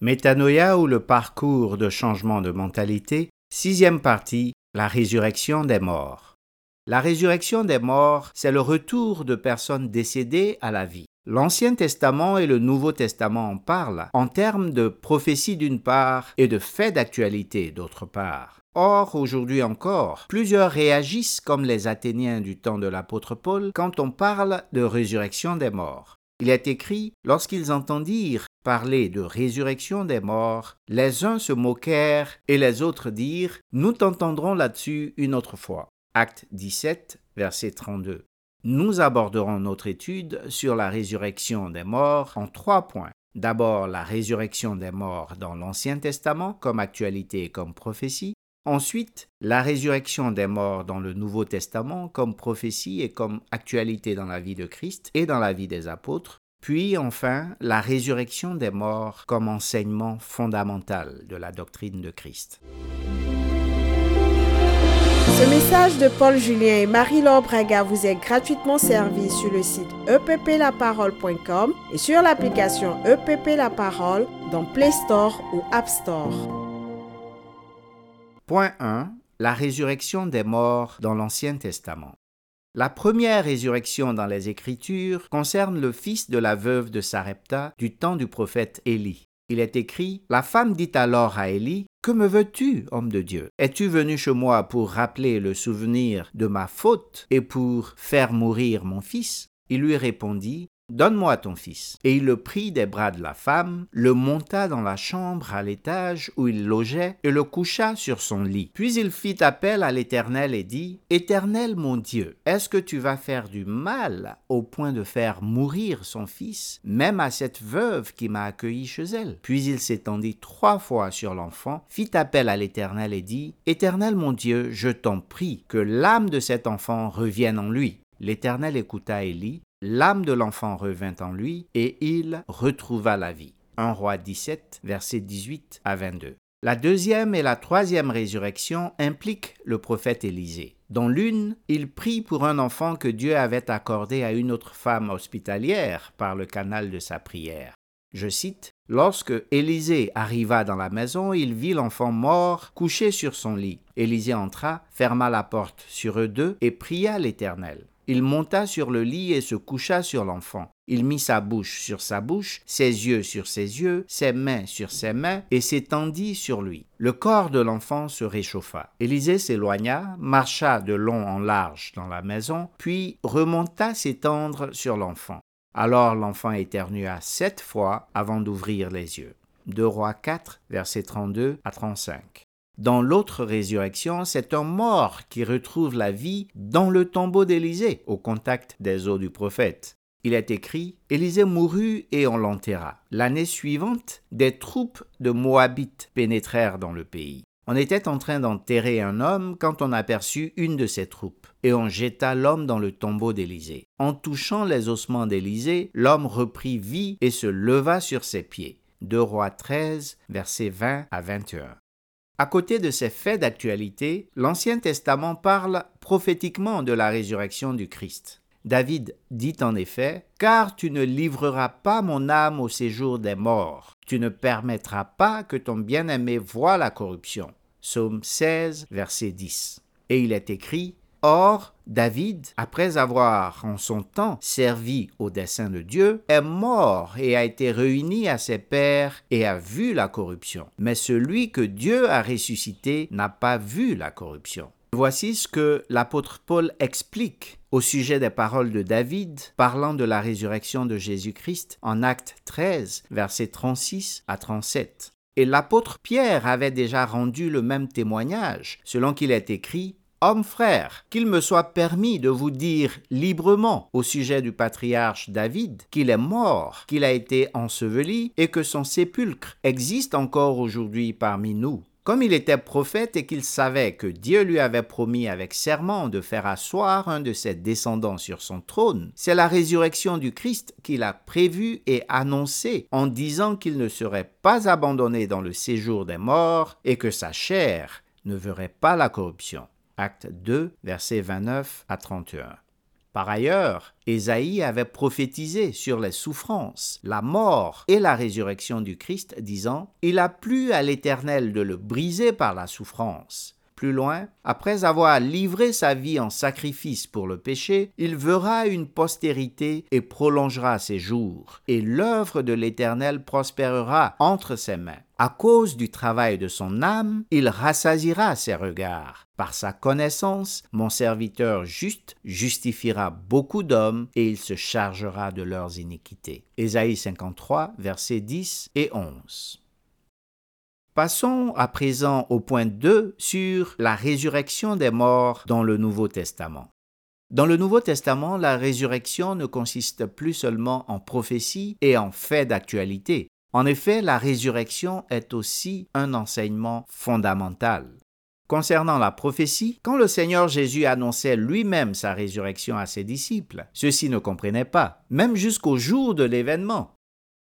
Métanoïa ou le parcours de changement de mentalité, sixième partie, la résurrection des morts. La résurrection des morts, c'est le retour de personnes décédées à la vie. L'Ancien Testament et le Nouveau Testament en parlent en termes de prophétie d'une part et de faits d'actualité d'autre part. Or, aujourd'hui encore, plusieurs réagissent comme les Athéniens du temps de l'apôtre Paul quand on parle de résurrection des morts. Il est écrit, lorsqu'ils entendirent parler de résurrection des morts, les uns se moquèrent et les autres dirent, Nous t'entendrons là-dessus une autre fois. Acte 17, verset 32. Nous aborderons notre étude sur la résurrection des morts en trois points. D'abord la résurrection des morts dans l'Ancien Testament comme actualité et comme prophétie. Ensuite, la résurrection des morts dans le Nouveau Testament comme prophétie et comme actualité dans la vie de Christ et dans la vie des apôtres. Puis enfin, la résurrection des morts comme enseignement fondamental de la doctrine de Christ. Ce message de Paul Julien et Marie-Laure Braga vous est gratuitement servi sur le site epplaparole.com et sur l'application EPP La Parole dans Play Store ou App Store. Point 1. La résurrection des morts dans l'Ancien Testament. La première résurrection dans les Écritures concerne le fils de la veuve de Sarepta du temps du prophète Élie. Il est écrit La femme dit alors à Élie Que me veux-tu, homme de Dieu? Es-tu venu chez moi pour rappeler le souvenir de ma faute et pour faire mourir mon fils? Il lui répondit Donne-moi ton fils. Et il le prit des bras de la femme, le monta dans la chambre à l'étage où il logeait, et le coucha sur son lit. Puis il fit appel à l'Éternel et dit, Éternel mon Dieu, est-ce que tu vas faire du mal au point de faire mourir son fils, même à cette veuve qui m'a accueilli chez elle? Puis il s'étendit trois fois sur l'enfant, fit appel à l'Éternel et dit, Éternel mon Dieu, je t'en prie que l'âme de cet enfant revienne en lui. L'Éternel écouta Élie, l'âme de l'enfant revint en lui et il retrouva la vie. 1 roi 17, versets 18 à 22. La deuxième et la troisième résurrection impliquent le prophète Élisée. Dans l'une, il prie pour un enfant que Dieu avait accordé à une autre femme hospitalière par le canal de sa prière. Je cite, Lorsque Élisée arriva dans la maison, il vit l'enfant mort couché sur son lit. Élisée entra, ferma la porte sur eux deux et pria l'Éternel. Il monta sur le lit et se coucha sur l'enfant. Il mit sa bouche sur sa bouche, ses yeux sur ses yeux, ses mains sur ses mains, et s'étendit sur lui. Le corps de l'enfant se réchauffa. Élisée s'éloigna, marcha de long en large dans la maison, puis remonta s'étendre sur l'enfant. Alors l'enfant éternua sept fois avant d'ouvrir les yeux. 2 Rois 4, versets 32 à 35. Dans l'autre résurrection, c'est un mort qui retrouve la vie dans le tombeau d'Élisée, au contact des os du prophète. Il est écrit Élisée mourut et on l'enterra. L'année suivante, des troupes de Moabites pénétrèrent dans le pays. On était en train d'enterrer un homme quand on aperçut une de ces troupes, et on jeta l'homme dans le tombeau d'Élisée. En touchant les ossements d'Élisée, l'homme reprit vie et se leva sur ses pieds. 2 Rois 13, versets 20 à 21. À côté de ces faits d'actualité, l'Ancien Testament parle prophétiquement de la résurrection du Christ. David dit en effet, Car tu ne livreras pas mon âme au séjour des morts, tu ne permettras pas que ton bien-aimé voie la corruption. Psaume 16, verset 10. Et il est écrit, Or, David, après avoir en son temps servi au dessein de Dieu, est mort et a été réuni à ses pères et a vu la corruption. Mais celui que Dieu a ressuscité n'a pas vu la corruption. Voici ce que l'apôtre Paul explique au sujet des paroles de David parlant de la résurrection de Jésus-Christ en Acte 13, versets 36 à 37. Et l'apôtre Pierre avait déjà rendu le même témoignage, selon qu'il est écrit Homme frère, qu'il me soit permis de vous dire librement au sujet du patriarche David qu'il est mort, qu'il a été enseveli et que son sépulcre existe encore aujourd'hui parmi nous. Comme il était prophète et qu'il savait que Dieu lui avait promis avec serment de faire asseoir un de ses descendants sur son trône, c'est la résurrection du Christ qu'il a prévue et annoncée en disant qu'il ne serait pas abandonné dans le séjour des morts et que sa chair ne verrait pas la corruption. Acte 2, versets 29 à 31. Par ailleurs, Ésaïe avait prophétisé sur les souffrances, la mort et la résurrection du Christ, disant Il a plu à l'Éternel de le briser par la souffrance. Plus loin, après avoir livré sa vie en sacrifice pour le péché, il verra une postérité et prolongera ses jours, et l'œuvre de l'Éternel prospérera entre ses mains. À cause du travail de son âme, il rassasira ses regards. Par sa connaissance, mon serviteur juste justifiera beaucoup d'hommes et il se chargera de leurs iniquités. Ésaïe 53, versets 10 et 11. Passons à présent au point 2 sur la résurrection des morts dans le Nouveau Testament. Dans le Nouveau Testament, la résurrection ne consiste plus seulement en prophétie et en faits d'actualité. En effet, la résurrection est aussi un enseignement fondamental. Concernant la prophétie, quand le Seigneur Jésus annonçait lui-même sa résurrection à ses disciples, ceux-ci ne comprenaient pas, même jusqu'au jour de l'événement.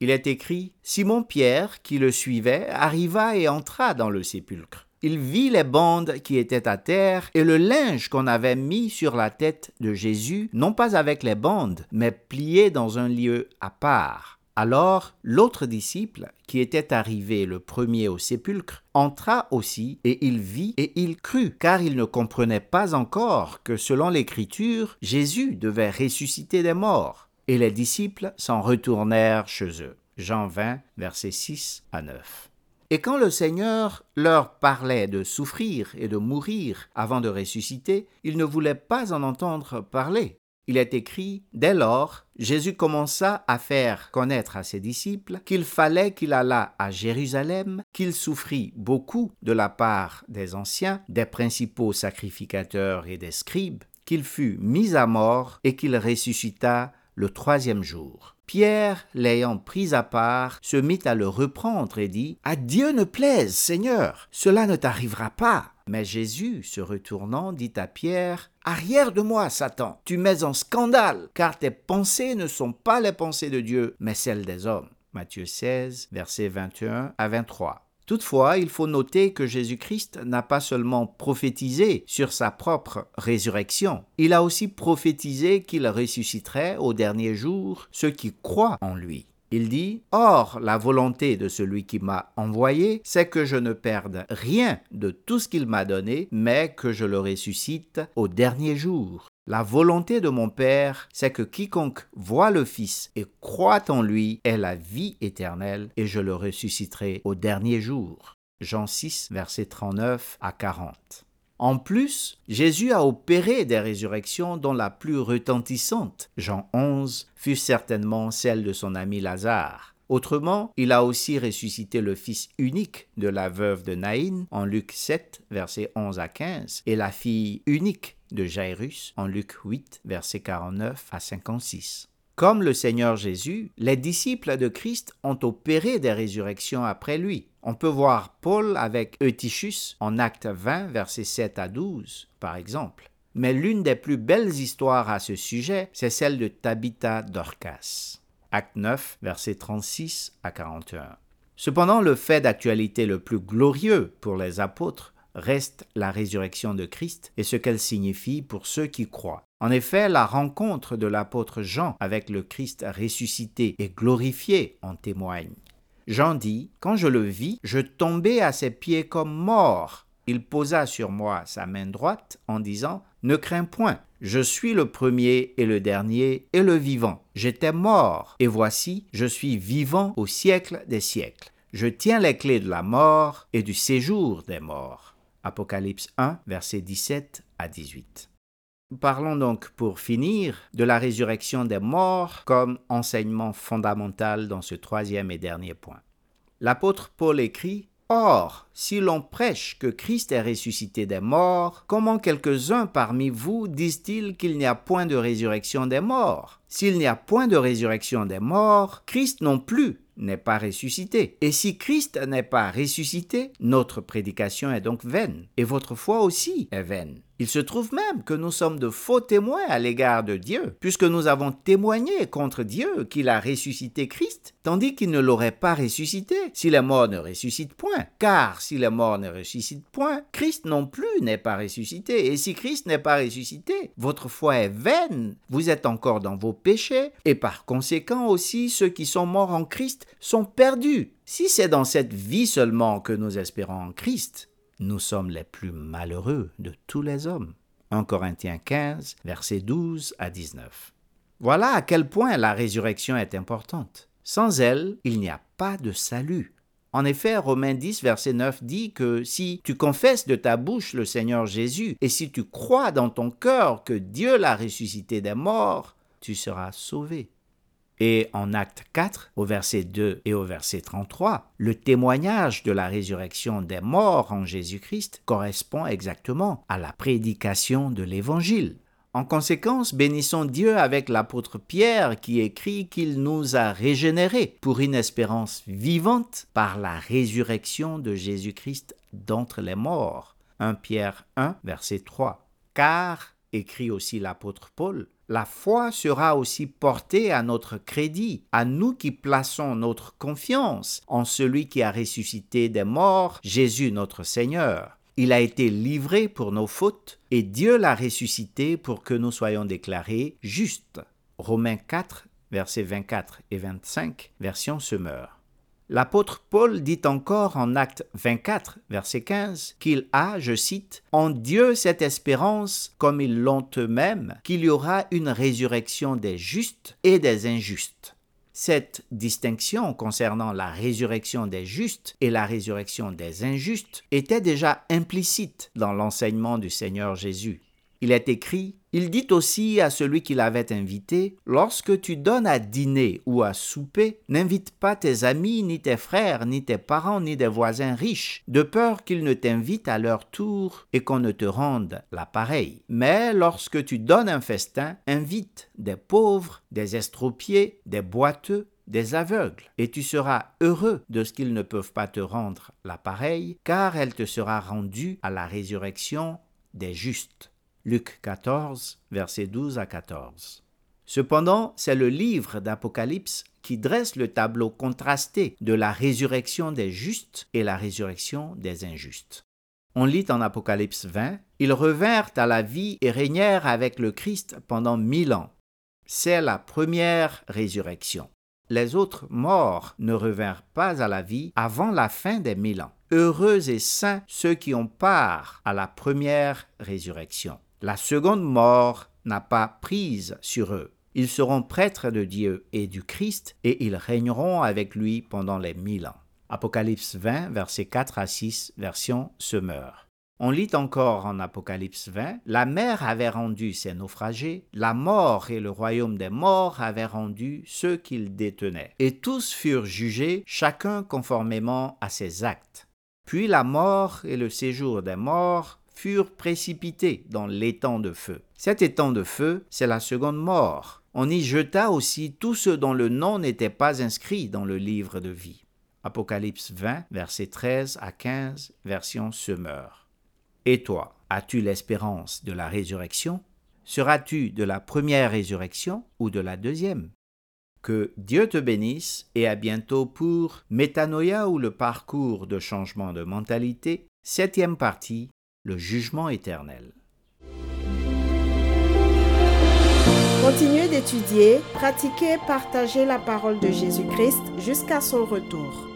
Il est écrit Simon Pierre, qui le suivait, arriva et entra dans le sépulcre. Il vit les bandes qui étaient à terre et le linge qu'on avait mis sur la tête de Jésus, non pas avec les bandes, mais plié dans un lieu à part. Alors l'autre disciple, qui était arrivé le premier au sépulcre, entra aussi, et il vit et il crut, car il ne comprenait pas encore que selon l'Écriture, Jésus devait ressusciter des morts et les disciples s'en retournèrent chez eux. Jean 20, versets 6 à 9. Et quand le Seigneur leur parlait de souffrir et de mourir avant de ressusciter, ils ne voulaient pas en entendre parler. Il est écrit, dès lors, Jésus commença à faire connaître à ses disciples qu'il fallait qu'il allât à Jérusalem, qu'il souffrit beaucoup de la part des anciens, des principaux sacrificateurs et des scribes, qu'il fut mis à mort et qu'il ressuscita le troisième jour. Pierre, l'ayant pris à part, se mit à le reprendre et dit À Dieu ne plaise, Seigneur, cela ne t'arrivera pas. Mais Jésus, se retournant, dit à Pierre Arrière de moi, Satan, tu mets en scandale, car tes pensées ne sont pas les pensées de Dieu, mais celles des hommes. Matthieu 16, versets 21 à 23. Toutefois, il faut noter que Jésus-Christ n'a pas seulement prophétisé sur sa propre résurrection, il a aussi prophétisé qu'il ressusciterait au dernier jour ceux qui croient en lui. Il dit, Or, la volonté de celui qui m'a envoyé, c'est que je ne perde rien de tout ce qu'il m'a donné, mais que je le ressuscite au dernier jour. La volonté de mon Père, c'est que quiconque voit le Fils et croit en lui ait la vie éternelle, et je le ressusciterai au dernier jour. Jean 6, versets 39 à 40. En plus, Jésus a opéré des résurrections dont la plus retentissante, Jean 11, fut certainement celle de son ami Lazare. Autrement, il a aussi ressuscité le fils unique de la veuve de Naïn en Luc 7, versets 11 à 15, et la fille unique de Jairus en Luc 8, versets 49 à 56. Comme le Seigneur Jésus, les disciples de Christ ont opéré des résurrections après lui. On peut voir Paul avec Eutychus en Acte 20, versets 7 à 12, par exemple. Mais l'une des plus belles histoires à ce sujet, c'est celle de Tabitha Dorcas. Acte 9, versets 36 à 41. Cependant, le fait d'actualité le plus glorieux pour les apôtres reste la résurrection de Christ et ce qu'elle signifie pour ceux qui croient. En effet, la rencontre de l'apôtre Jean avec le Christ ressuscité et glorifié en témoigne. Jean dit, Quand je le vis, je tombai à ses pieds comme mort. Il posa sur moi sa main droite en disant, Ne crains point, je suis le premier et le dernier et le vivant. J'étais mort, et voici, je suis vivant au siècle des siècles. Je tiens les clés de la mort et du séjour des morts. Apocalypse 1, versets 17 à 18. Parlons donc pour finir de la résurrection des morts comme enseignement fondamental dans ce troisième et dernier point. L'apôtre Paul écrit Or, si l'on prêche que Christ est ressuscité des morts, comment quelques-uns parmi vous disent-ils qu'il n'y a point de résurrection des morts? S'il n'y a point de résurrection des morts, Christ non plus n'est pas ressuscité. Et si Christ n'est pas ressuscité, notre prédication est donc vaine, et votre foi aussi est vaine. Il se trouve même que nous sommes de faux témoins à l'égard de Dieu, puisque nous avons témoigné contre Dieu qu'il a ressuscité Christ, tandis qu'il ne l'aurait pas ressuscité si les morts ne ressuscitent point. Car les morts ne ressuscitent point, Christ non plus n'est pas ressuscité. Et si Christ n'est pas ressuscité, votre foi est vaine, vous êtes encore dans vos péchés, et par conséquent aussi ceux qui sont morts en Christ sont perdus. Si c'est dans cette vie seulement que nous espérons en Christ, nous sommes les plus malheureux de tous les hommes. 1 Corinthiens 15, versets 12 à 19. Voilà à quel point la résurrection est importante. Sans elle, il n'y a pas de salut. En effet, Romains 10, verset 9 dit que si tu confesses de ta bouche le Seigneur Jésus et si tu crois dans ton cœur que Dieu l'a ressuscité des morts, tu seras sauvé. Et en acte 4, au verset 2 et au verset 33, le témoignage de la résurrection des morts en Jésus-Christ correspond exactement à la prédication de l'Évangile. En conséquence, bénissons Dieu avec l'apôtre Pierre qui écrit qu'il nous a régénérés pour une espérance vivante par la résurrection de Jésus-Christ d'entre les morts. 1 Pierre 1, verset 3. Car, écrit aussi l'apôtre Paul, la foi sera aussi portée à notre crédit, à nous qui plaçons notre confiance en celui qui a ressuscité des morts, Jésus notre Seigneur. Il a été livré pour nos fautes et Dieu l'a ressuscité pour que nous soyons déclarés justes. Romains 4, versets 24 et 25, version Semeur. L'apôtre Paul dit encore en acte 24, verset 15, qu'il a, je cite, en Dieu cette espérance, comme ils l'ont eux-mêmes, qu'il y aura une résurrection des justes et des injustes. Cette distinction concernant la résurrection des justes et la résurrection des injustes était déjà implicite dans l'enseignement du Seigneur Jésus. Il est écrit, il dit aussi à celui qui l'avait invité, Lorsque tu donnes à dîner ou à souper, n'invite pas tes amis, ni tes frères, ni tes parents, ni des voisins riches, de peur qu'ils ne t'invitent à leur tour et qu'on ne te rende l'appareil. Mais lorsque tu donnes un festin, invite des pauvres, des estropiés, des boiteux, des aveugles, et tu seras heureux de ce qu'ils ne peuvent pas te rendre l'appareil, car elle te sera rendue à la résurrection des justes. Luc 14, versets 12 à 14. Cependant, c'est le livre d'Apocalypse qui dresse le tableau contrasté de la résurrection des justes et la résurrection des injustes. On lit en Apocalypse 20, Ils revinrent à la vie et régnèrent avec le Christ pendant mille ans. C'est la première résurrection. Les autres morts ne revinrent pas à la vie avant la fin des mille ans. Heureux et saints ceux qui ont part à la première résurrection. La seconde mort n'a pas prise sur eux. Ils seront prêtres de Dieu et du Christ et ils régneront avec lui pendant les mille ans. Apocalypse 20, versets 4 à 6, version Semeur. On lit encore en Apocalypse 20, La mer avait rendu ses naufragés, la mort et le royaume des morts avaient rendu ceux qu'ils détenaient, et tous furent jugés, chacun conformément à ses actes. Puis la mort et le séjour des morts furent précipités dans l'étang de feu. Cet étang de feu, c'est la seconde mort. On y jeta aussi tous ceux dont le nom n'était pas inscrit dans le livre de vie. Apocalypse 20, versets 13 à 15, version Semeur. Et toi, as-tu l'espérance de la résurrection? Seras-tu de la première résurrection ou de la deuxième? Que Dieu te bénisse et à bientôt pour Métanoïa ou le parcours de changement de mentalité, septième partie le jugement éternel. Continuez d'étudier, pratiquer et partager la parole de Jésus-Christ jusqu'à son retour.